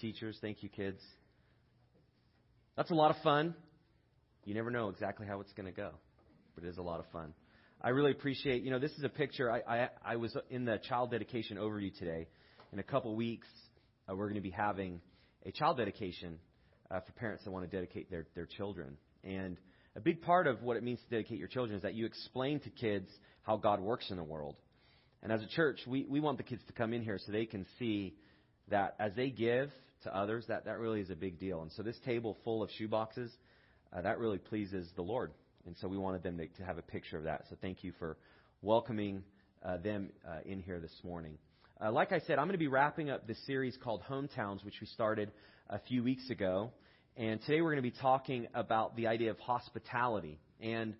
teachers. Thank you, kids. That's a lot of fun. You never know exactly how it's going to go, but it is a lot of fun. I really appreciate, you know, this is a picture. I, I, I was in the child dedication overview today. In a couple weeks, uh, we're going to be having a child dedication uh, for parents that want to dedicate their, their children. And a big part of what it means to dedicate your children is that you explain to kids how God works in the world. And as a church, we, we want the kids to come in here so they can see that as they give to others, that, that really is a big deal. And so this table full of shoe boxes, uh, that really pleases the Lord. And so we wanted them to, to have a picture of that. So thank you for welcoming uh, them uh, in here this morning. Uh, like I said, I'm going to be wrapping up this series called Hometowns, which we started a few weeks ago. And today we're going to be talking about the idea of hospitality. And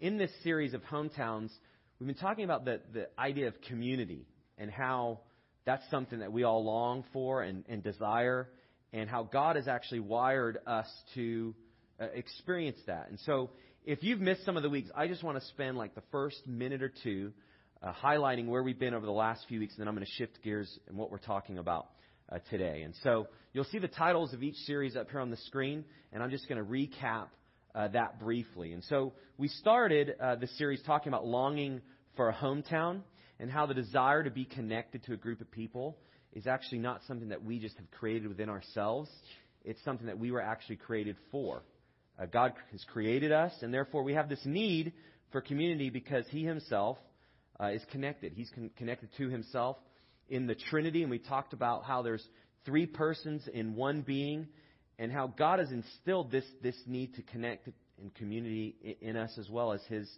in this series of hometowns, we've been talking about the, the idea of community and how that's something that we all long for and, and desire, and how God has actually wired us to uh, experience that. And so, if you've missed some of the weeks, I just want to spend like the first minute or two uh, highlighting where we've been over the last few weeks, and then I'm going to shift gears and what we're talking about uh, today. And so you'll see the titles of each series up here on the screen, and I'm just going to recap uh, that briefly. And so we started uh, the series talking about longing for a hometown and how the desire to be connected to a group of people is actually not something that we just have created within ourselves. It's something that we were actually created for. Uh, God has created us, and therefore we have this need for community because He Himself uh, is connected. He's con- connected to Himself in the Trinity, and we talked about how there's three persons in one being, and how God has instilled this, this need to connect in community in us as well as His,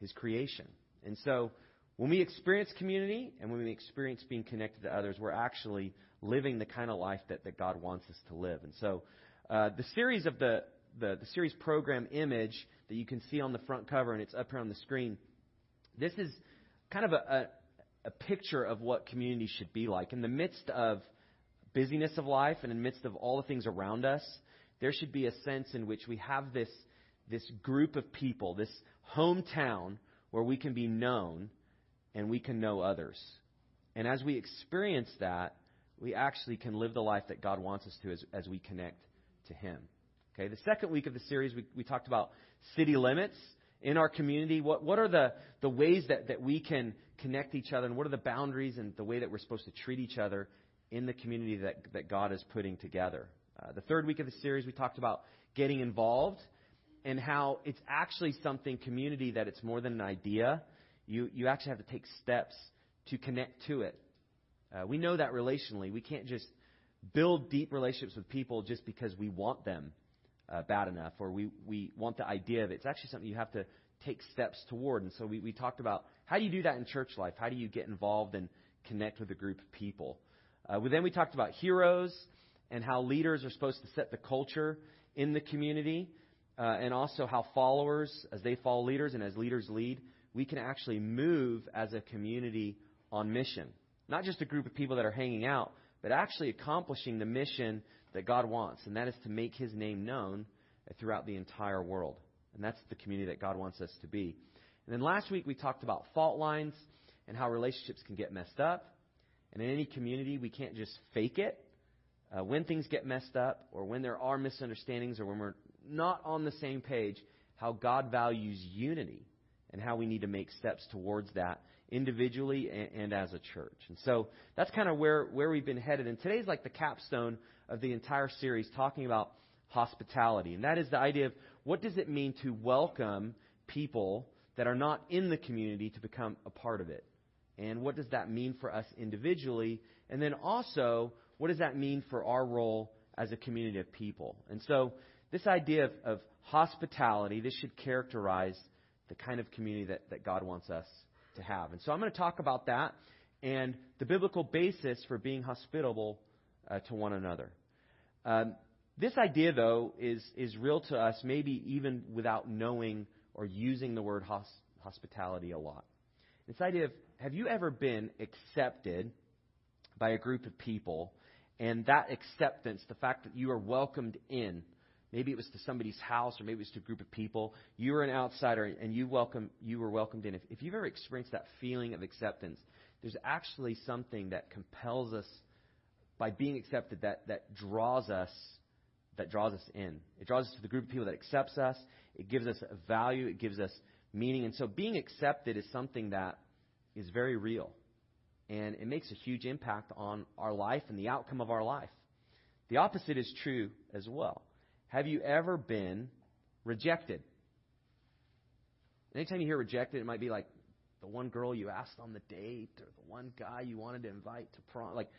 His creation. And so, when we experience community and when we experience being connected to others, we're actually living the kind of life that, that God wants us to live. And so, uh, the series of the, the, the series program image that you can see on the front cover, and it's up here on the screen, this is kind of a, a picture of what community should be like. In the midst of busyness of life and in the midst of all the things around us, there should be a sense in which we have this, this group of people, this hometown where we can be known and we can know others. And as we experience that, we actually can live the life that God wants us to as, as we connect to Him. Okay, the second week of the series, we, we talked about city limits in our community? What, what are the, the ways that, that we can connect each other, and what are the boundaries and the way that we're supposed to treat each other in the community that, that God is putting together? Uh, the third week of the series, we talked about getting involved and how it's actually something community that it's more than an idea. You, you actually have to take steps to connect to it. Uh, we know that relationally. We can't just build deep relationships with people just because we want them uh, bad enough or we, we want the idea of it. It's actually something you have to take steps toward. And so we, we talked about how do you do that in church life? How do you get involved and connect with a group of people? Uh, then we talked about heroes and how leaders are supposed to set the culture in the community, uh, and also how followers, as they follow leaders and as leaders lead, we can actually move as a community on mission. Not just a group of people that are hanging out, but actually accomplishing the mission that God wants, and that is to make His name known throughout the entire world. And that's the community that God wants us to be. And then last week we talked about fault lines and how relationships can get messed up. And in any community, we can't just fake it. Uh, when things get messed up, or when there are misunderstandings, or when we're not on the same page, how God values unity and how we need to make steps towards that individually and, and as a church. And so that's kind of where, where we've been headed. And today's like the capstone of the entire series talking about hospitality. And that is the idea of what does it mean to welcome people that are not in the community to become a part of it? And what does that mean for us individually? And then also, what does that mean for our role as a community of people? And so, this idea of, of hospitality, this should characterize the kind of community that, that God wants us to have. And so, I'm going to talk about that and the biblical basis for being hospitable uh, to one another. Um, this idea, though, is, is real to us, maybe even without knowing or using the word hos- hospitality a lot. This idea of have you ever been accepted by a group of people, and that acceptance, the fact that you are welcomed in, maybe it was to somebody's house or maybe it was to a group of people, you were an outsider and you welcome you were welcomed in. If, if you've ever experienced that feeling of acceptance, there's actually something that compels us by being accepted that, that draws us that draws us in. It draws us to the group of people that accepts us. It gives us value. It gives us meaning. And so being accepted is something that is very real. And it makes a huge impact on our life and the outcome of our life. The opposite is true as well. Have you ever been rejected? Anytime you hear rejected, it might be like the one girl you asked on the date or the one guy you wanted to invite to prom. Like,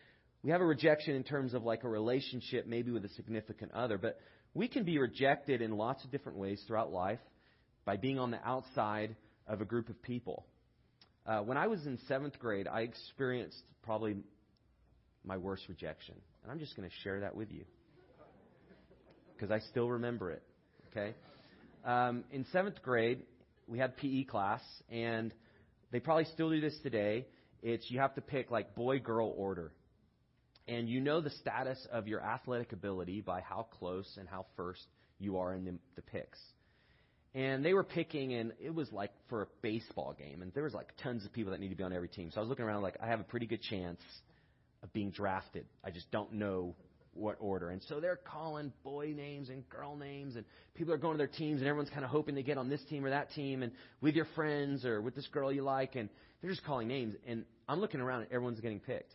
we have a rejection in terms of like a relationship, maybe with a significant other, but we can be rejected in lots of different ways throughout life by being on the outside of a group of people. Uh, when I was in seventh grade, I experienced probably my worst rejection. And I'm just going to share that with you because I still remember it. Okay? Um, in seventh grade, we had PE class, and they probably still do this today. It's you have to pick like boy girl order. And you know the status of your athletic ability by how close and how first you are in the, the picks. And they were picking, and it was like for a baseball game, and there was like tons of people that need to be on every team. So I was looking around like I have a pretty good chance of being drafted. I just don't know what order. And so they're calling boy names and girl names, and people are going to their teams, and everyone's kind of hoping to get on this team or that team, and with your friends or with this girl you like, and they're just calling names. And I'm looking around, and everyone's getting picked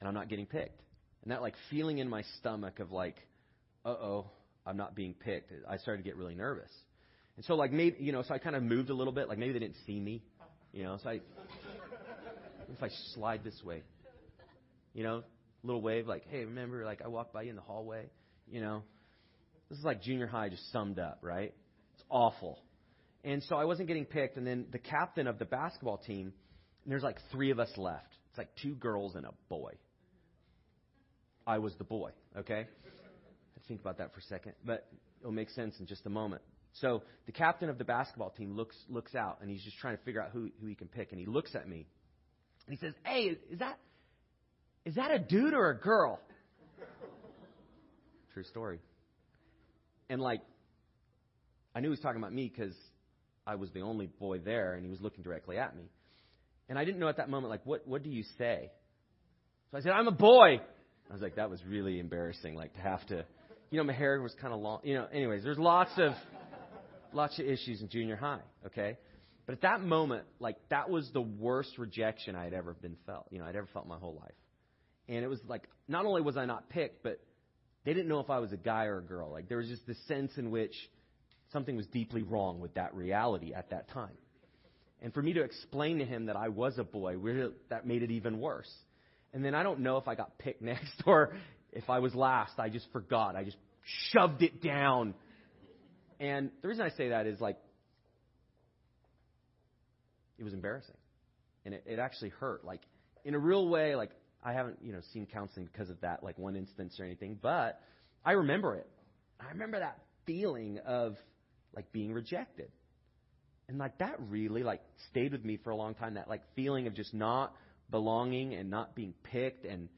and I'm not getting picked. And that like feeling in my stomach of like, uh oh, I'm not being picked. I started to get really nervous. And so like maybe you know, so I kind of moved a little bit, like maybe they didn't see me. You know, so I if I slide this way. You know, little wave like, hey, remember like I walked by you in the hallway, you know. This is like junior high just summed up, right? It's awful. And so I wasn't getting picked and then the captain of the basketball team, and there's like three of us left. It's like two girls and a boy. I was the boy, okay? I think about that for a second, but it'll make sense in just a moment. So the captain of the basketball team looks looks out and he's just trying to figure out who who he can pick and he looks at me and he says, "Hey, is that is that a dude or a girl?" True story. And like I knew he was talking about me because I was the only boy there and he was looking directly at me. And I didn't know at that moment like what what do you say? So I said, "I'm a boy." I was like, that was really embarrassing, like to have to, you know, my hair was kind of long. You know, anyways, there's lots of, lots of issues in junior high, okay? But at that moment, like that was the worst rejection I had ever been felt. You know, I'd ever felt my whole life. And it was like, not only was I not picked, but they didn't know if I was a guy or a girl. Like there was just this sense in which something was deeply wrong with that reality at that time. And for me to explain to him that I was a boy, that made it even worse. And then I don't know if I got picked next or if I was last. I just forgot. I just shoved it down. And the reason I say that is like, it was embarrassing. And it, it actually hurt. Like, in a real way, like, I haven't, you know, seen counseling because of that, like one instance or anything, but I remember it. I remember that feeling of like being rejected. And like that really like stayed with me for a long time, that like feeling of just not belonging and not being picked. And,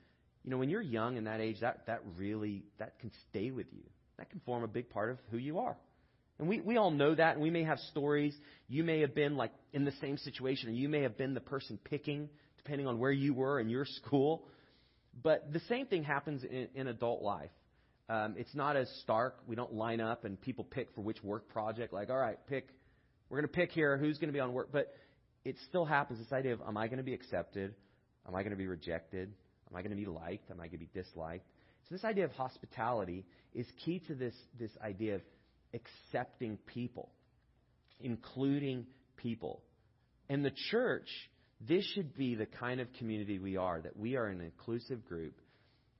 you know, when you're young in that age, that, that really, that can stay with you. That can form a big part of who you are. And we, we all know that, and we may have stories. You may have been like in the same situation, or you may have been the person picking, depending on where you were in your school. But the same thing happens in, in adult life. Um, it's not as stark. We don't line up and people pick for which work project. Like, all right, pick. We're going to pick here who's going to be on work. But it still happens this idea of am I going to be accepted? Am I going to be rejected? Am I going to be liked? Am I going to be disliked? So this idea of hospitality is key to this, this idea of accepting people, including people. And the church, this should be the kind of community we are, that we are an inclusive group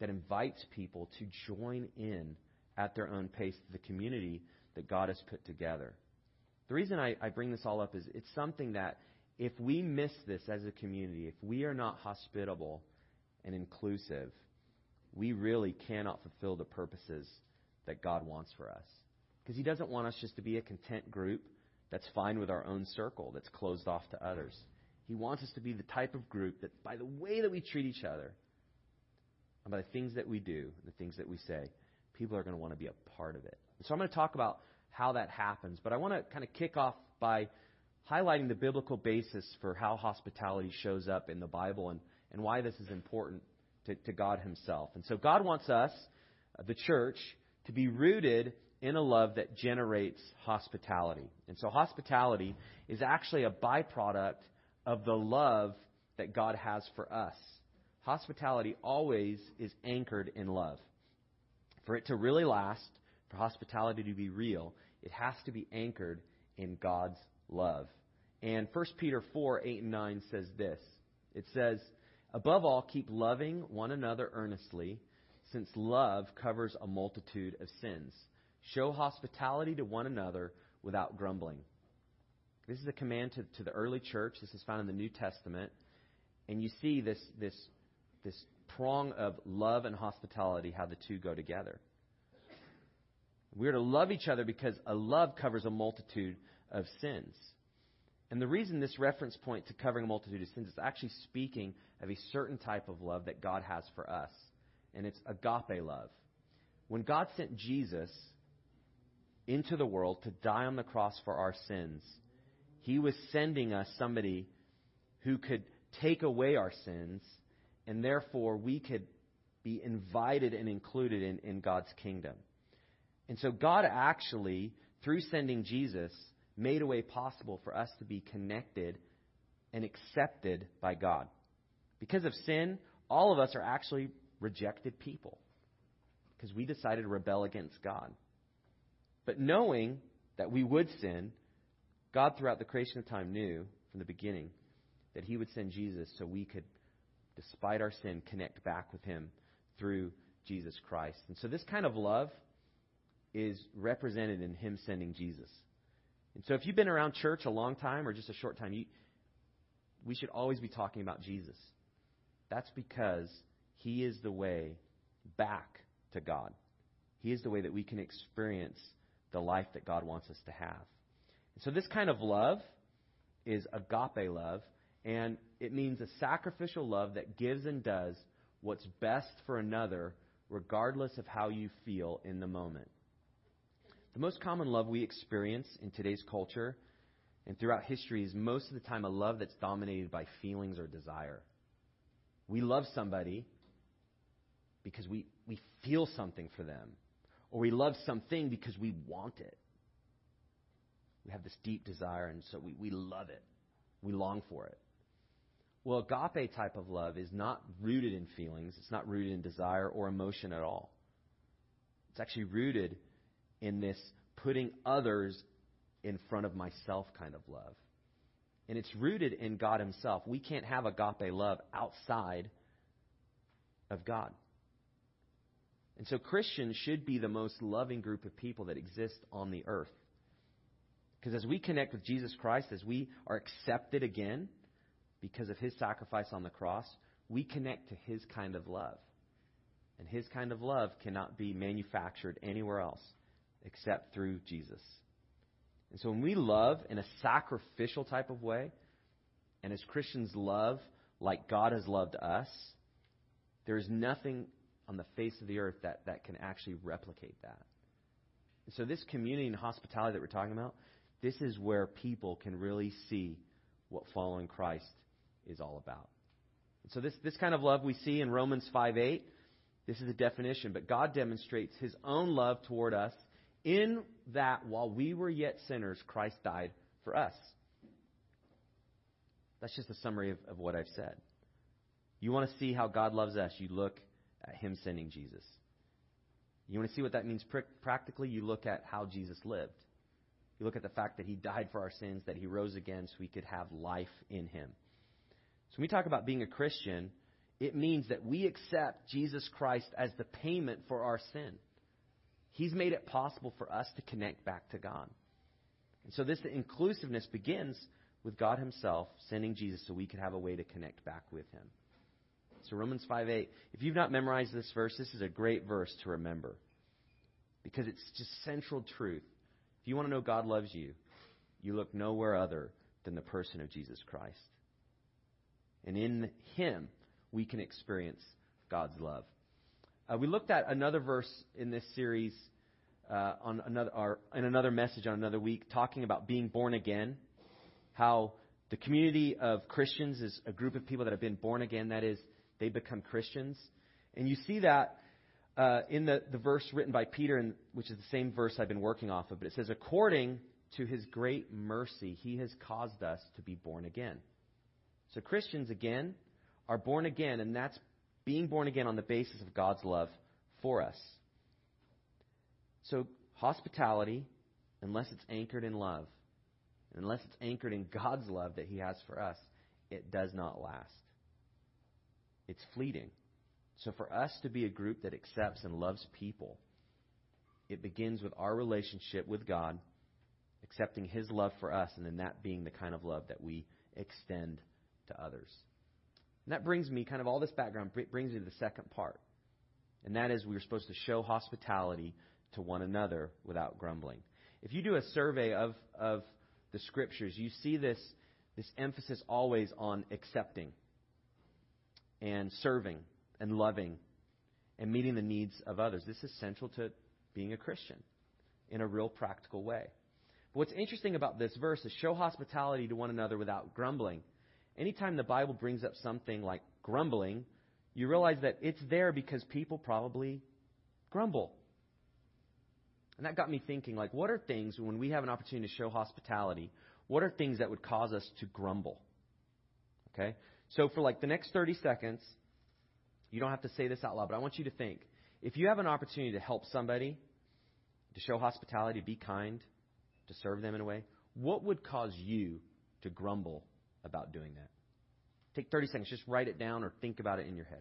that invites people to join in at their own pace the community that God has put together. The reason I, I bring this all up is it's something that if we miss this as a community, if we are not hospitable and inclusive, we really cannot fulfill the purposes that God wants for us. Because He doesn't want us just to be a content group that's fine with our own circle, that's closed off to others. He wants us to be the type of group that, by the way that we treat each other, and by the things that we do, the things that we say, people are going to want to be a part of it. So I'm going to talk about how that happens, but I want to kind of kick off by highlighting the biblical basis for how hospitality shows up in the Bible and, and why this is important to, to God Himself. And so God wants us, uh, the church, to be rooted in a love that generates hospitality. And so hospitality is actually a byproduct of the love that God has for us. Hospitality always is anchored in love. For it to really last, for hospitality to be real, it has to be anchored in God's love. And 1 Peter 4 8 and 9 says this it says, Above all, keep loving one another earnestly, since love covers a multitude of sins. Show hospitality to one another without grumbling. This is a command to, to the early church. This is found in the New Testament. And you see this, this, this prong of love and hospitality, how the two go together. We're to love each other because a love covers a multitude of sins. And the reason this reference point to covering a multitude of sins is actually speaking of a certain type of love that God has for us. And it's agape love. When God sent Jesus into the world to die on the cross for our sins, he was sending us somebody who could take away our sins, and therefore we could be invited and included in, in God's kingdom. And so God actually, through sending Jesus, made a way possible for us to be connected and accepted by God. Because of sin, all of us are actually rejected people because we decided to rebel against God. But knowing that we would sin, God throughout the creation of time knew from the beginning that He would send Jesus so we could, despite our sin, connect back with Him through Jesus Christ. And so this kind of love is represented in Him sending Jesus. And so if you've been around church a long time or just a short time, you, we should always be talking about Jesus. That's because He is the way back to God. He is the way that we can experience the life that God wants us to have. So this kind of love is agape love, and it means a sacrificial love that gives and does what's best for another, regardless of how you feel in the moment. The most common love we experience in today's culture and throughout history is most of the time a love that's dominated by feelings or desire. We love somebody because we, we feel something for them, or we love something because we want it. We have this deep desire, and so we, we love it. We long for it. Well, agape type of love is not rooted in feelings, it's not rooted in desire or emotion at all. It's actually rooted in this putting others in front of myself kind of love. And it's rooted in God Himself. We can't have agape love outside of God. And so Christians should be the most loving group of people that exist on the earth. Because as we connect with Jesus Christ, as we are accepted again because of His sacrifice on the cross, we connect to His kind of love. And His kind of love cannot be manufactured anywhere else except through Jesus. And so when we love in a sacrificial type of way, and as Christians love like God has loved us, there is nothing on the face of the earth that, that can actually replicate that. And so this community and hospitality that we're talking about, this is where people can really see what following Christ is all about. And so this, this kind of love we see in Romans 5 8, this is a definition, but God demonstrates his own love toward us in that while we were yet sinners, Christ died for us. That's just a summary of, of what I've said. You want to see how God loves us, you look at Him sending Jesus. You want to see what that means pr- practically, you look at how Jesus lived. You look at the fact that He died for our sins, that He rose again so we could have life in Him. So when we talk about being a Christian, it means that we accept Jesus Christ as the payment for our sin. He's made it possible for us to connect back to God. And so this inclusiveness begins with God Himself sending Jesus so we could have a way to connect back with Him. So Romans 5 8. If you've not memorized this verse, this is a great verse to remember. Because it's just central truth. If you want to know God loves you, you look nowhere other than the person of Jesus Christ. And in Him, we can experience God's love. Uh, we looked at another verse in this series uh, on another, in another message on another week, talking about being born again. How the community of Christians is a group of people that have been born again. That is, they become Christians. And you see that uh, in the, the verse written by Peter, in, which is the same verse I've been working off of. But it says, According to his great mercy, he has caused us to be born again. So Christians, again, are born again, and that's being born again on the basis of God's love for us. So hospitality, unless it's anchored in love, unless it's anchored in God's love that he has for us, it does not last. It's fleeting. So for us to be a group that accepts and loves people, it begins with our relationship with God, accepting His love for us, and then that being the kind of love that we extend to others. And that brings me, kind of all this background, brings me to the second part. And that is we're supposed to show hospitality to one another without grumbling. If you do a survey of, of the scriptures, you see this, this emphasis always on accepting and serving and loving and meeting the needs of others. This is central to being a Christian in a real practical way. But what's interesting about this verse is show hospitality to one another without grumbling. Anytime the Bible brings up something like grumbling, you realize that it's there because people probably grumble. And that got me thinking, like, what are things when we have an opportunity to show hospitality, what are things that would cause us to grumble? Okay? So for like the next 30 seconds, you don't have to say this out loud, but I want you to think. If you have an opportunity to help somebody, to show hospitality, to be kind, to serve them in a way, what would cause you to grumble about doing that? Take 30 seconds, just write it down or think about it in your head.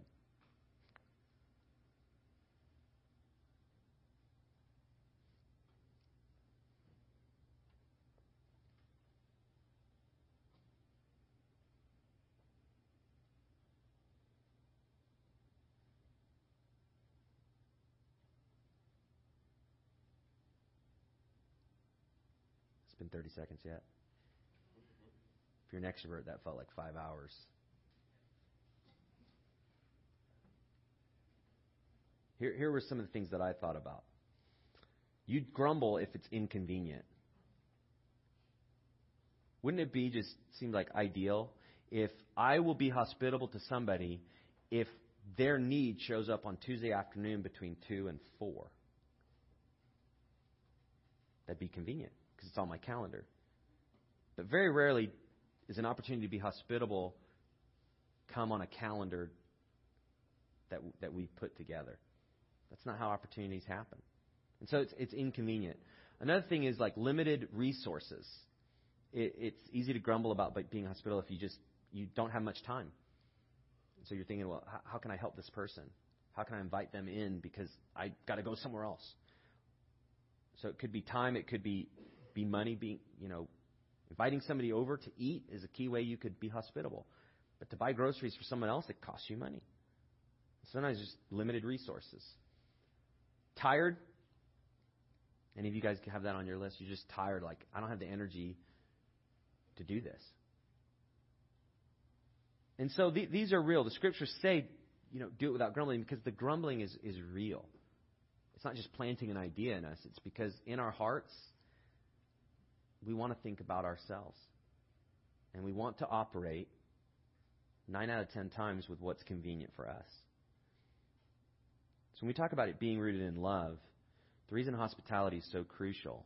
been 30 seconds yet. If you're an extrovert, that felt like five hours. Here, here were some of the things that I thought about. You'd grumble if it's inconvenient. Wouldn't it be just seem like ideal if I will be hospitable to somebody if their need shows up on Tuesday afternoon between 2 and 4? That'd be convenient because it's on my calendar. But very rarely is an opportunity to be hospitable come on a calendar that, that we put together. That's not how opportunities happen. And so it's, it's inconvenient. Another thing is like limited resources. It, it's easy to grumble about being hospitable if you just you don't have much time. So you're thinking, well, how, how can I help this person? How can I invite them in because I got to go somewhere else? So it could be time, it could be be money, being, you know, inviting somebody over to eat is a key way you could be hospitable. But to buy groceries for someone else, it costs you money. Sometimes just limited resources. Tired? Any of you guys have that on your list? You're just tired, like, I don't have the energy to do this. And so th- these are real. The scriptures say, you know, do it without grumbling because the grumbling is, is real. It's not just planting an idea in us, it's because in our hearts, we want to think about ourselves. And we want to operate nine out of ten times with what's convenient for us. So when we talk about it being rooted in love, the reason hospitality is so crucial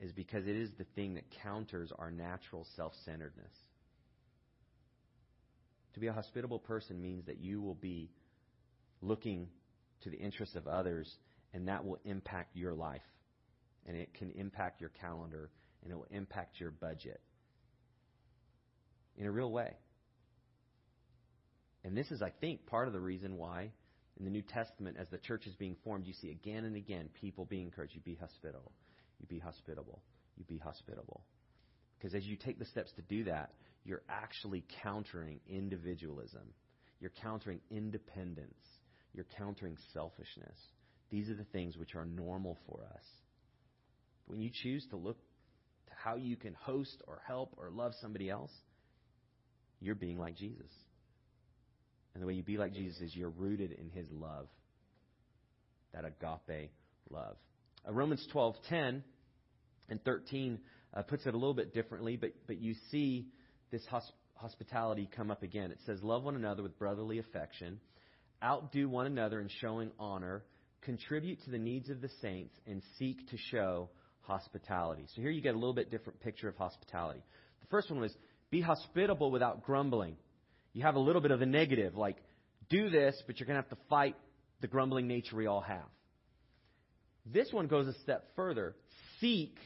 is because it is the thing that counters our natural self centeredness. To be a hospitable person means that you will be looking to the interests of others, and that will impact your life. And it can impact your calendar and it will impact your budget in a real way. And this is, I think, part of the reason why in the New Testament, as the church is being formed, you see again and again people being encouraged you be hospitable, you be hospitable, you be hospitable. Because as you take the steps to do that, you're actually countering individualism. You're countering independence. You're countering selfishness. These are the things which are normal for us. When you choose to look how you can host or help or love somebody else, you're being like Jesus. And the way you be like Jesus is you're rooted in his love, that agape love. Uh, Romans 12:10 and 13 uh, puts it a little bit differently, but but you see this hosp- hospitality come up again. It says, Love one another with brotherly affection, outdo one another in showing honor, contribute to the needs of the saints, and seek to show hospitality. So here you get a little bit different picture of hospitality. The first one was be hospitable without grumbling. You have a little bit of a negative, like do this, but you're going to have to fight the grumbling nature we all have. This one goes a step further. Seek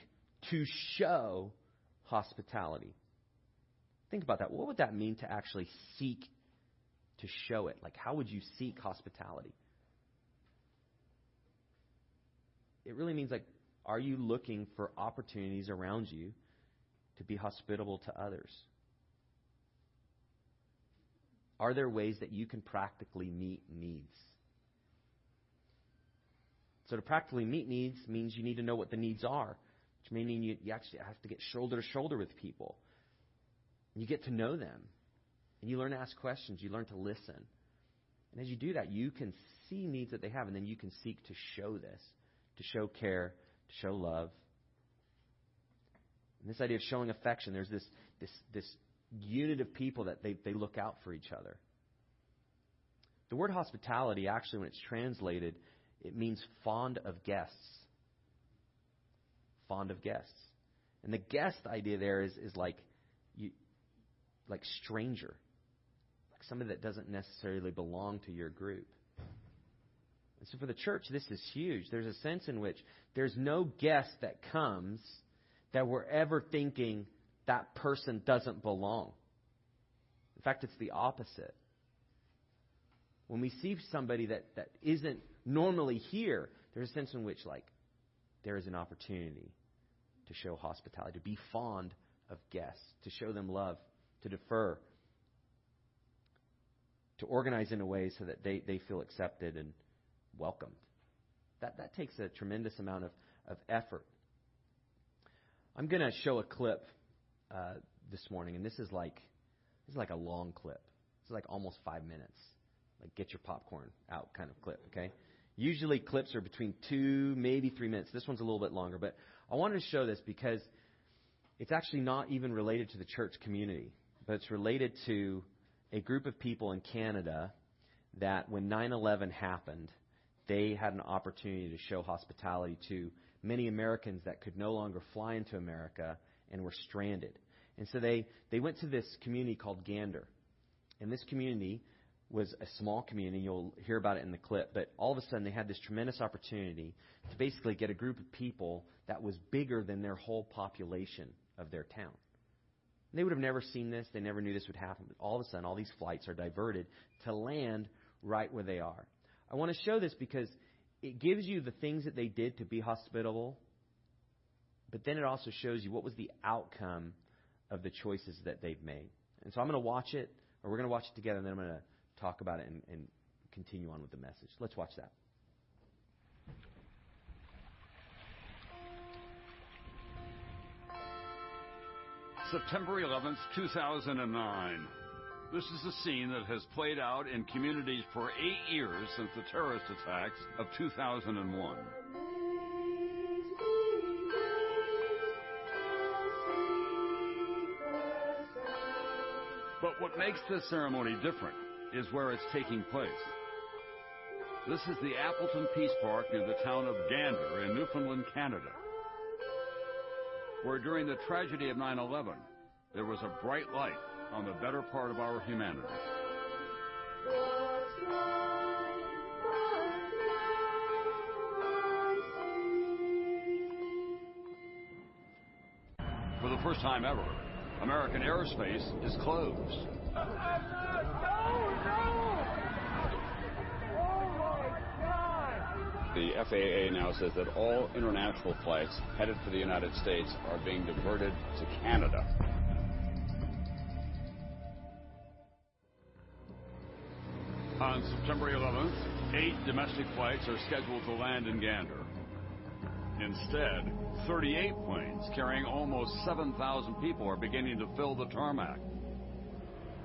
to show hospitality. Think about that. What would that mean to actually seek to show it? Like, how would you seek hospitality? It really means, like, are you looking for opportunities around you to be hospitable to others? Are there ways that you can practically meet needs? So, to practically meet needs means you need to know what the needs are, which may mean you, you actually have to get shoulder to shoulder with people. You get to know them. And you learn to ask questions. You learn to listen. And as you do that, you can see needs that they have, and then you can seek to show this, to show care, show love. And this idea of showing affection, there's this, this, this unit of people that they, they look out for each other. The word hospitality, actually, when it's translated, it means fond of guests. Fond of guests. And the guest idea there is, is like you, like stranger, like somebody that doesn't necessarily belong to your group. And so for the church, this is huge. There's a sense in which there's no guest that comes that we're ever thinking that person doesn't belong. In fact, it's the opposite. When we see somebody that, that isn't normally here, there's a sense in which, like, there is an opportunity to show hospitality, to be fond of guests, to show them love, to defer, to organize in a way so that they, they feel accepted and welcomed. That, that takes a tremendous amount of, of effort. I'm going to show a clip uh, this morning, and this is like this is like a long clip. It's like almost five minutes. Like get your popcorn out kind of clip. Okay. Usually clips are between two, maybe three minutes. This one's a little bit longer, but I wanted to show this because it's actually not even related to the church community but it's related to a group of people in Canada that when 9 11 happened, they had an opportunity to show hospitality to many Americans that could no longer fly into America and were stranded. And so they, they went to this community called Gander. And this community was a small community. You'll hear about it in the clip. But all of a sudden, they had this tremendous opportunity to basically get a group of people that was bigger than their whole population of their town. They would have never seen this. They never knew this would happen. But all of a sudden, all these flights are diverted to land right where they are. I want to show this because it gives you the things that they did to be hospitable, but then it also shows you what was the outcome of the choices that they've made. And so I'm going to watch it, or we're going to watch it together, and then I'm going to talk about it and, and continue on with the message. Let's watch that. September 11th, 2009. This is a scene that has played out in communities for eight years since the terrorist attacks of 2001. But what makes this ceremony different is where it's taking place. This is the Appleton Peace Park near the town of Gander in Newfoundland, Canada where during the tragedy of 9 11, there was a bright light on the better part of our humanity. For the first time ever, American airspace is closed. The FAA now says that all international flights headed for the United States are being diverted to Canada. September 11th, eight domestic flights are scheduled to land in Gander. Instead, 38 planes carrying almost 7,000 people are beginning to fill the tarmac.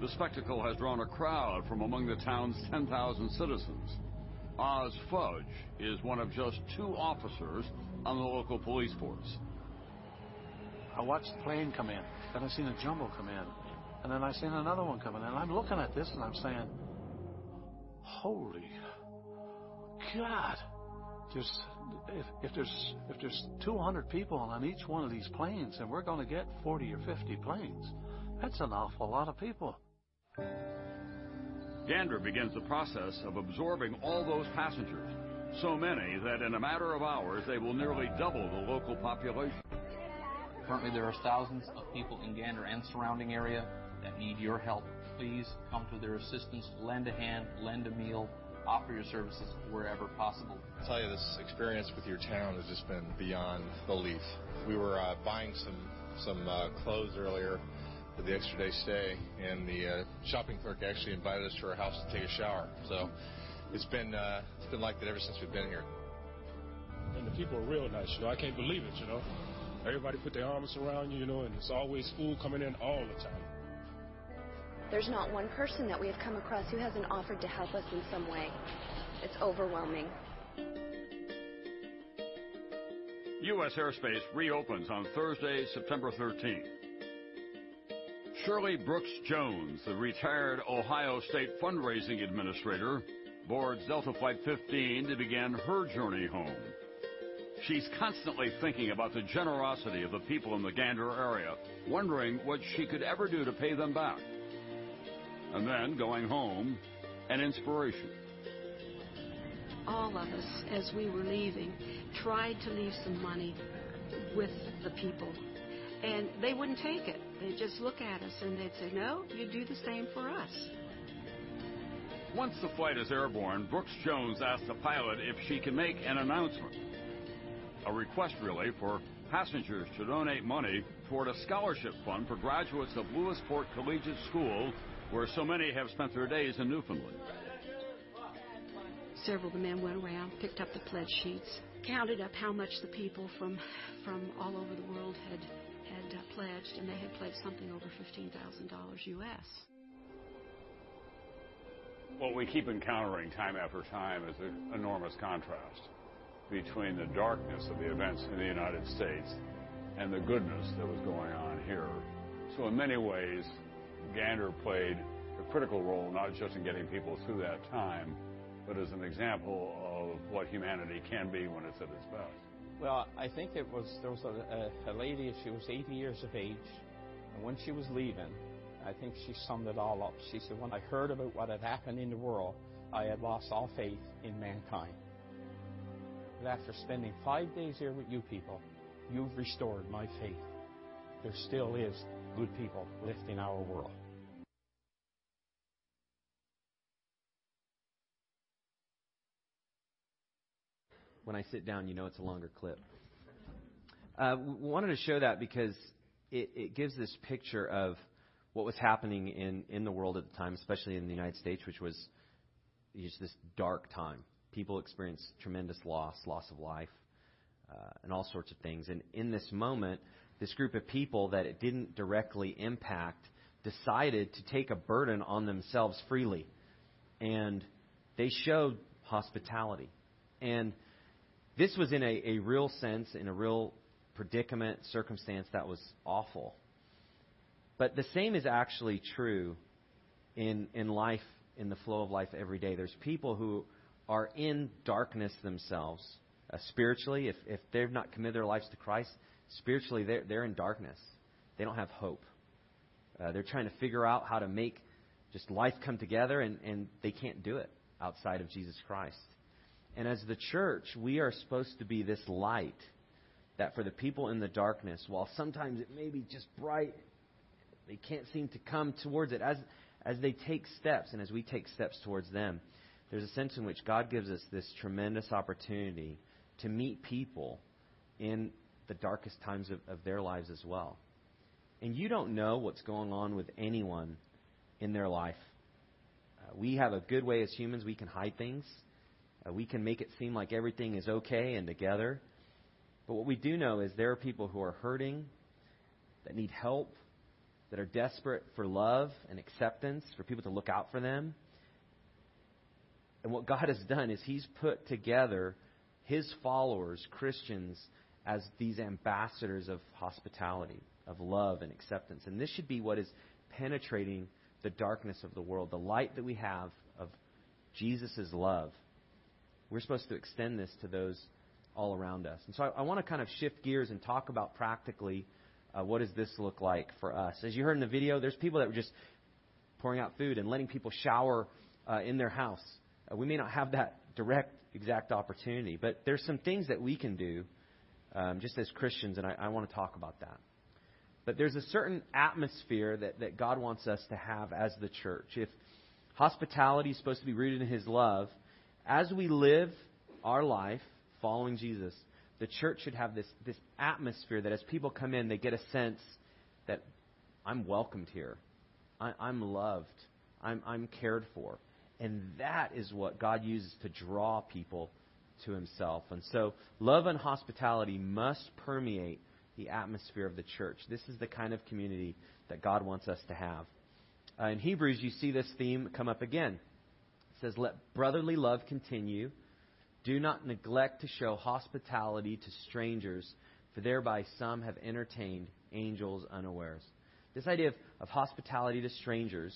The spectacle has drawn a crowd from among the town's 10,000 citizens. Oz Fudge is one of just two officers on the local police force. I watched the plane come in. Then I seen a jumbo come in. And then I seen another one coming, and I'm looking at this and I'm saying, "Holy God!" There's if, if there's if there's 200 people on each one of these planes, and we're going to get 40 or 50 planes, that's an awful lot of people. Gander begins the process of absorbing all those passengers, so many that in a matter of hours they will nearly double the local population. Currently, there are thousands of people in Gander and surrounding area that need your help. Please come to their assistance, lend a hand, lend a meal, offer your services wherever possible. I'll tell you, this experience with your town has just been beyond belief. We were uh, buying some some uh, clothes earlier for the extra day stay, and the uh, shopping clerk actually invited us to her house to take a shower. So it's been uh, it's been like that ever since we've been here. And the people are real nice. You know, I can't believe it. You know, everybody put their arms around you. You know, and it's always food coming in all the time. There's not one person that we have come across who hasn't offered to help us in some way. It's overwhelming. U.S. airspace reopens on Thursday, September 13th. Shirley Brooks Jones, the retired Ohio State fundraising administrator, boards Delta Flight 15 to begin her journey home. She's constantly thinking about the generosity of the people in the Gander area, wondering what she could ever do to pay them back. And then going home, an inspiration. All of us, as we were leaving, tried to leave some money with the people. And they wouldn't take it. They'd just look at us and they'd say, No, you do the same for us. Once the flight is airborne, Brooks Jones asks the pilot if she can make an announcement. A request, really, for passengers to donate money toward a scholarship fund for graduates of Lewisporte Collegiate School, where so many have spent their days in Newfoundland. Several of the men went around, picked up the pledge sheets, counted up how much the people from from all over the world had had uh, pledged, and they had pledged something over fifteen thousand dollars U.S. What we keep encountering time after time is an enormous contrast between the darkness of the events in the United States and the goodness that was going on here. So, in many ways, Gander played a critical role not just in getting people through that time, but as an example of what humanity can be when it's at its best. Well, I think it was there was a, a, a lady. She was 80 years of age, and when she was leaving, I think she summed it all up. She said, "When I heard about what had happened in the world, I had lost all faith in mankind. But after spending five days here with you people, you've restored my faith. There still is good people left in our world." when I sit down, you know it's a longer clip. Uh, we wanted to show that because it, it gives this picture of what was happening in, in the world at the time, especially in the United States, which was just this dark time. People experienced tremendous loss, loss of life, uh, and all sorts of things. And in this moment, this group of people that it didn't directly impact decided to take a burden on themselves freely. And they showed hospitality. And this was in a, a real sense, in a real predicament, circumstance that was awful. But the same is actually true in, in life, in the flow of life every day. There's people who are in darkness themselves, uh, spiritually. If, if they've not committed their lives to Christ, spiritually, they're, they're in darkness. They don't have hope. Uh, they're trying to figure out how to make just life come together, and, and they can't do it outside of Jesus Christ. And as the church, we are supposed to be this light that for the people in the darkness, while sometimes it may be just bright, they can't seem to come towards it. As, as they take steps and as we take steps towards them, there's a sense in which God gives us this tremendous opportunity to meet people in the darkest times of, of their lives as well. And you don't know what's going on with anyone in their life. Uh, we have a good way as humans, we can hide things. Uh, we can make it seem like everything is okay and together. But what we do know is there are people who are hurting, that need help, that are desperate for love and acceptance, for people to look out for them. And what God has done is He's put together His followers, Christians, as these ambassadors of hospitality, of love and acceptance. And this should be what is penetrating the darkness of the world, the light that we have of Jesus' love. We're supposed to extend this to those all around us. And so I, I want to kind of shift gears and talk about practically uh, what does this look like for us. As you heard in the video, there's people that were just pouring out food and letting people shower uh, in their house. Uh, we may not have that direct, exact opportunity, but there's some things that we can do um, just as Christians, and I, I want to talk about that. But there's a certain atmosphere that, that God wants us to have as the church. If hospitality is supposed to be rooted in His love, as we live our life following Jesus, the church should have this, this atmosphere that as people come in, they get a sense that I'm welcomed here. I, I'm loved. I'm, I'm cared for. And that is what God uses to draw people to Himself. And so, love and hospitality must permeate the atmosphere of the church. This is the kind of community that God wants us to have. Uh, in Hebrews, you see this theme come up again. It says, Let brotherly love continue. Do not neglect to show hospitality to strangers, for thereby some have entertained angels unawares. This idea of, of hospitality to strangers,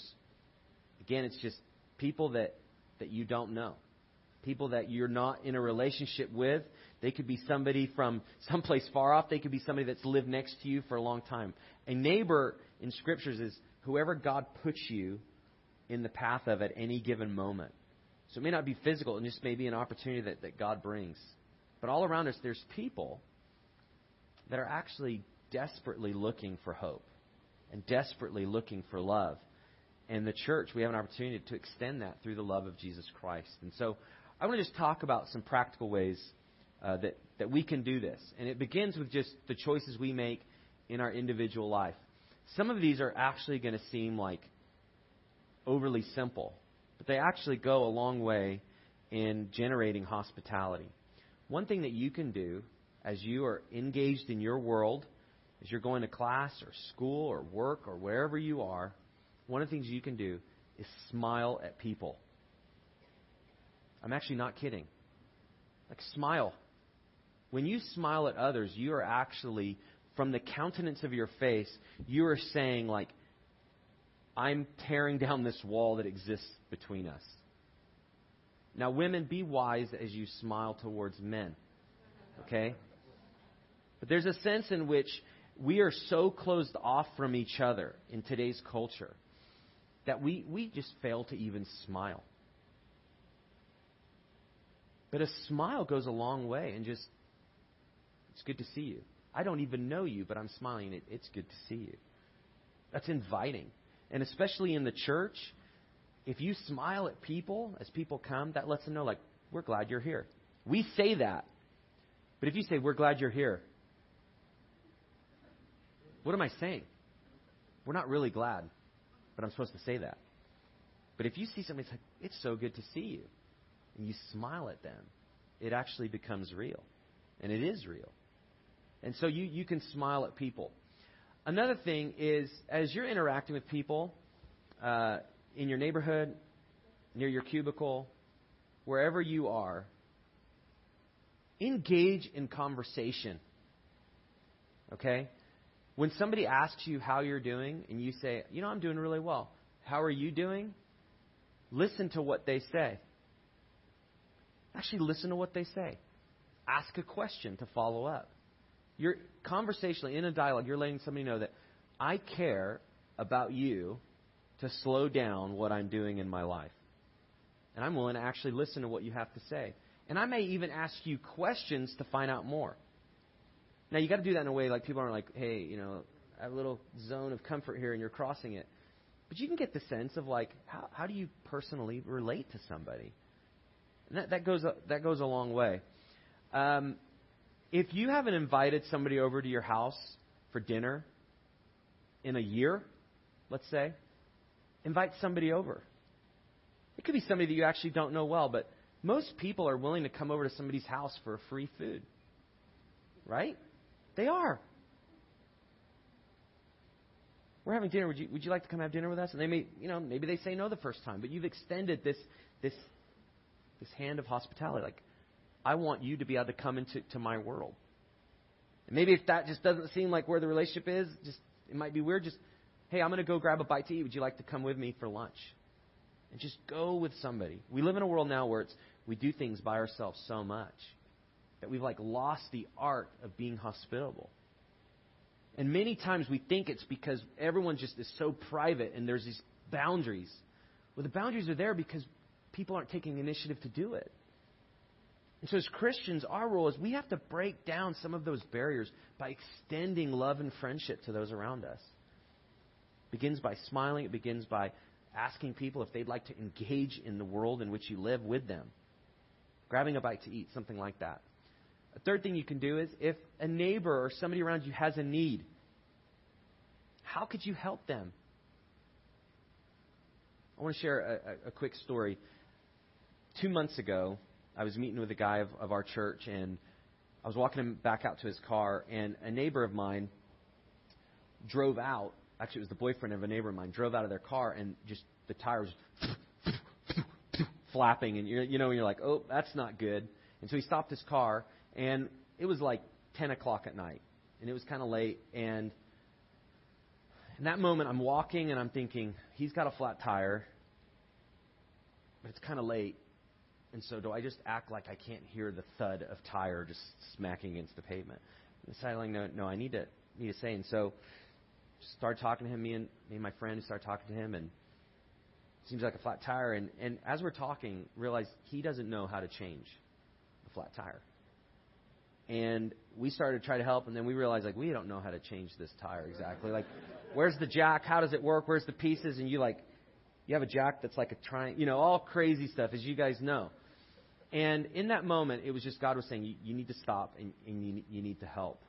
again, it's just people that, that you don't know. People that you're not in a relationship with. They could be somebody from someplace far off. They could be somebody that's lived next to you for a long time. A neighbor in scriptures is whoever God puts you in the path of at any given moment. So it may not be physical, it just may be an opportunity that, that God brings. But all around us, there's people that are actually desperately looking for hope and desperately looking for love. And the church, we have an opportunity to extend that through the love of Jesus Christ. And so I want to just talk about some practical ways uh, that, that we can do this. And it begins with just the choices we make in our individual life. Some of these are actually going to seem like overly simple but they actually go a long way in generating hospitality. One thing that you can do as you are engaged in your world, as you're going to class or school or work or wherever you are, one of the things you can do is smile at people. I'm actually not kidding. Like, smile. When you smile at others, you are actually, from the countenance of your face, you are saying, like, I'm tearing down this wall that exists between us. Now, women, be wise as you smile towards men. Okay? But there's a sense in which we are so closed off from each other in today's culture that we, we just fail to even smile. But a smile goes a long way and just, it's good to see you. I don't even know you, but I'm smiling. It, it's good to see you. That's inviting. And especially in the church, if you smile at people as people come, that lets them know, like, we're glad you're here. We say that. But if you say, we're glad you're here, what am I saying? We're not really glad, but I'm supposed to say that. But if you see somebody, it's like, it's so good to see you, and you smile at them, it actually becomes real. And it is real. And so you, you can smile at people. Another thing is, as you're interacting with people uh, in your neighborhood, near your cubicle, wherever you are, engage in conversation. Okay? When somebody asks you how you're doing and you say, you know, I'm doing really well, how are you doing? Listen to what they say. Actually, listen to what they say. Ask a question to follow up. You're conversationally in a dialogue, you're letting somebody know that I care about you to slow down what I'm doing in my life. And I'm willing to actually listen to what you have to say. And I may even ask you questions to find out more. Now, you got to do that in a way like people aren't like, hey, you know, I have a little zone of comfort here and you're crossing it. But you can get the sense of like, how, how do you personally relate to somebody? That, that, goes, that goes a long way. Um, if you haven't invited somebody over to your house for dinner in a year, let's say, invite somebody over. It could be somebody that you actually don't know well, but most people are willing to come over to somebody's house for free food. Right? They are. We're having dinner. Would you, would you like to come have dinner with us? And they may, you know, maybe they say no the first time, but you've extended this, this, this hand of hospitality. Like, I want you to be able to come into to my world. And maybe if that just doesn't seem like where the relationship is, just it might be weird. Just hey, I'm going to go grab a bite to eat. Would you like to come with me for lunch? And just go with somebody. We live in a world now where it's, we do things by ourselves so much that we've like lost the art of being hospitable. And many times we think it's because everyone just is so private and there's these boundaries. Well, the boundaries are there because people aren't taking initiative to do it. And so, as Christians, our role is we have to break down some of those barriers by extending love and friendship to those around us. It begins by smiling, it begins by asking people if they'd like to engage in the world in which you live with them, grabbing a bite to eat, something like that. A third thing you can do is if a neighbor or somebody around you has a need, how could you help them? I want to share a, a quick story. Two months ago, I was meeting with a guy of, of our church, and I was walking him back out to his car, and a neighbor of mine drove out. Actually, it was the boyfriend of a neighbor of mine. Drove out of their car, and just the tires flapping, and you're, you know, you're like, oh, that's not good. And so he stopped his car, and it was like 10 o'clock at night, and it was kind of late, and in that moment, I'm walking and I'm thinking, he's got a flat tire, but it's kind of late. And so, do I just act like I can't hear the thud of tire just smacking against the pavement? And decided, like, no, no, I need to need to say. And so, started talking to him. Me and me and my friend started talking to him, and seems like a flat tire. And and as we're talking, realized he doesn't know how to change a flat tire. And we started to try to help, and then we realized like we don't know how to change this tire exactly. Like, where's the jack? How does it work? Where's the pieces? And you like, you have a jack that's like a triangle, you know, all crazy stuff, as you guys know. And in that moment, it was just God was saying, you, you need to stop and, and you, you need to help.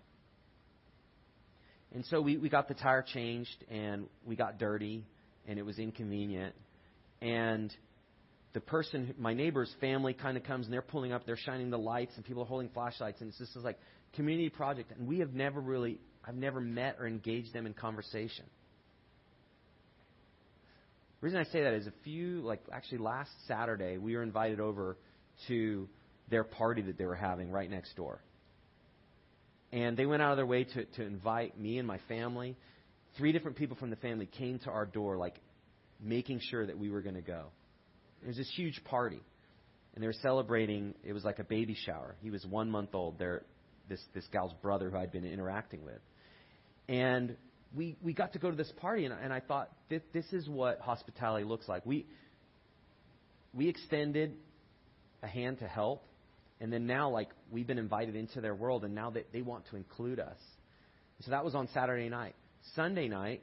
And so we, we got the tire changed and we got dirty and it was inconvenient. And the person, my neighbor's family kind of comes and they're pulling up, they're shining the lights and people are holding flashlights and it's just this like community project. And we have never really, I've never met or engaged them in conversation. The reason I say that is a few, like actually last Saturday, we were invited over to their party that they were having right next door. And they went out of their way to, to invite me and my family. Three different people from the family came to our door, like making sure that we were going to go. It was this huge party. And they were celebrating, it was like a baby shower. He was one month old, They're, this, this gal's brother who I'd been interacting with. And we, we got to go to this party, and, and I thought, this, this is what hospitality looks like. We, we extended a hand to help. And then now, like, we've been invited into their world, and now they, they want to include us. So that was on Saturday night. Sunday night,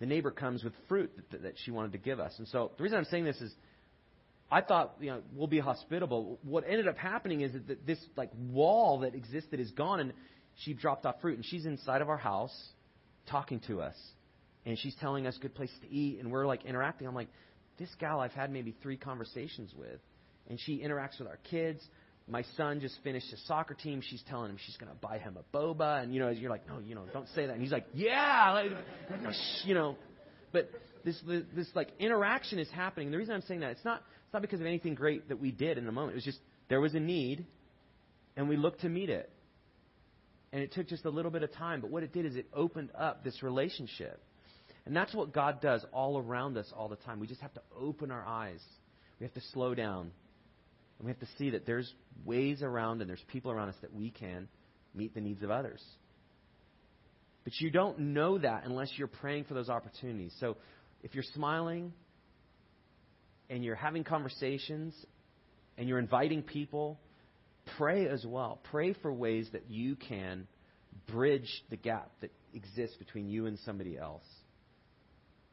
the neighbor comes with fruit that, that she wanted to give us. And so the reason I'm saying this is I thought, you know, we'll be hospitable. What ended up happening is that this, like, wall that existed is gone, and she dropped off fruit. And she's inside of our house talking to us. And she's telling us good place to eat, and we're, like, interacting. I'm like, this gal I've had maybe three conversations with and she interacts with our kids. My son just finished his soccer team. She's telling him she's going to buy him a boba, and you know, you're like, no, you know, don't say that. And he's like, yeah, you know, but this this like interaction is happening. The reason I'm saying that it's not it's not because of anything great that we did in the moment. It was just there was a need, and we looked to meet it. And it took just a little bit of time, but what it did is it opened up this relationship. And that's what God does all around us all the time. We just have to open our eyes. We have to slow down. And we have to see that there's ways around and there's people around us that we can meet the needs of others. But you don't know that unless you're praying for those opportunities. So if you're smiling and you're having conversations and you're inviting people, pray as well. Pray for ways that you can bridge the gap that exists between you and somebody else.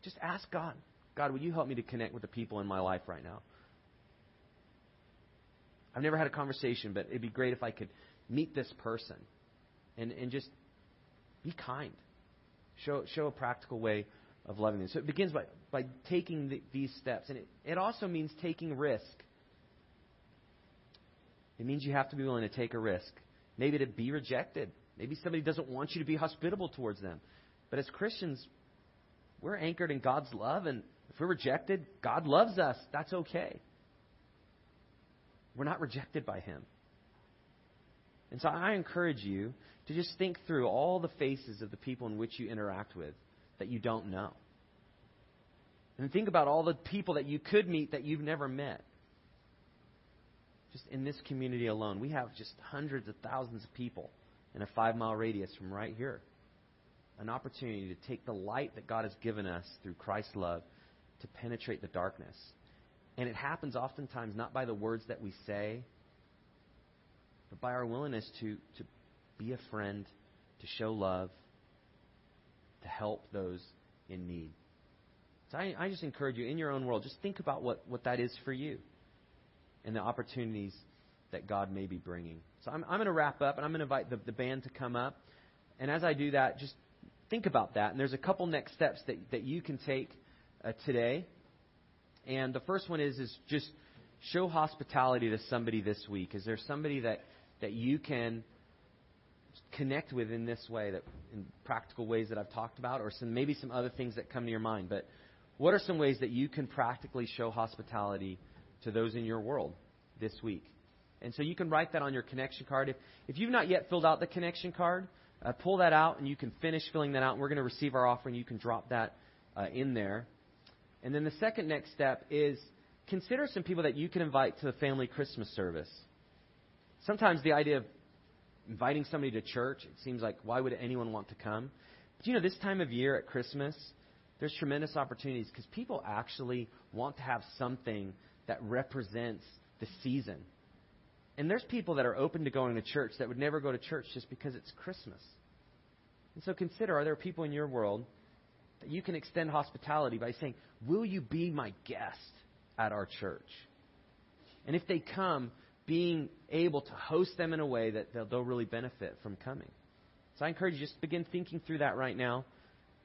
Just ask God, God, will you help me to connect with the people in my life right now? I've never had a conversation, but it'd be great if I could meet this person and, and just be kind. Show, show a practical way of loving them. So it begins by, by taking the, these steps. And it, it also means taking risk. It means you have to be willing to take a risk. Maybe to be rejected. Maybe somebody doesn't want you to be hospitable towards them. But as Christians, we're anchored in God's love, and if we're rejected, God loves us. That's okay. We're not rejected by Him. And so I encourage you to just think through all the faces of the people in which you interact with that you don't know. And think about all the people that you could meet that you've never met. Just in this community alone, we have just hundreds of thousands of people in a five mile radius from right here. An opportunity to take the light that God has given us through Christ's love to penetrate the darkness. And it happens oftentimes not by the words that we say, but by our willingness to, to be a friend, to show love, to help those in need. So I, I just encourage you, in your own world, just think about what, what that is for you and the opportunities that God may be bringing. So I'm, I'm going to wrap up, and I'm going to invite the, the band to come up. And as I do that, just think about that. And there's a couple next steps that, that you can take uh, today. And the first one is, is just show hospitality to somebody this week. Is there somebody that, that you can connect with in this way, that in practical ways that I've talked about, or some maybe some other things that come to your mind? But what are some ways that you can practically show hospitality to those in your world this week? And so you can write that on your connection card. If, if you've not yet filled out the connection card, uh, pull that out and you can finish filling that out. We're going to receive our offering. You can drop that uh, in there. And then the second next step is consider some people that you can invite to the family Christmas service. Sometimes the idea of inviting somebody to church, it seems like why would anyone want to come? But you know, this time of year at Christmas, there's tremendous opportunities because people actually want to have something that represents the season. And there's people that are open to going to church that would never go to church just because it's Christmas. And so consider are there people in your world that you can extend hospitality by saying, Will you be my guest at our church? And if they come, being able to host them in a way that they'll, really benefit from coming. So I encourage you just begin thinking through that right now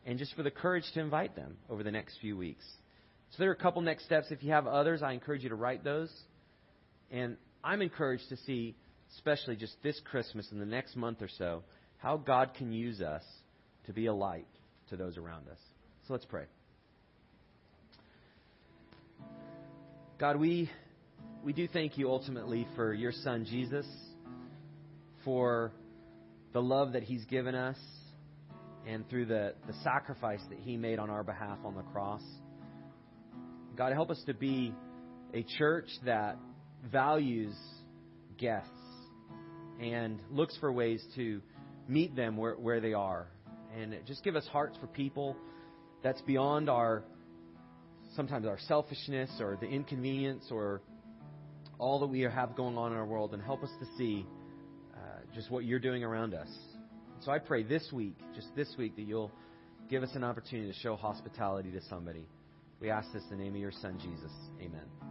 and just for the courage to invite them over the next few weeks. So there are a couple next steps. If you have others, I encourage you to write those. And I'm encouraged to see, especially just this Christmas and the next month or so, how God can use us to be a light to those around us. So let's pray. God, we, we do thank you ultimately for your son Jesus, for the love that he's given us and through the, the sacrifice that He made on our behalf on the cross. God, help us to be a church that values guests and looks for ways to meet them where, where they are. And just give us hearts for people that's beyond our sometimes our selfishness or the inconvenience or all that we have going on in our world and help us to see uh, just what you're doing around us. So I pray this week, just this week, that you'll give us an opportunity to show hospitality to somebody. We ask this in the name of your Son, Jesus. Amen.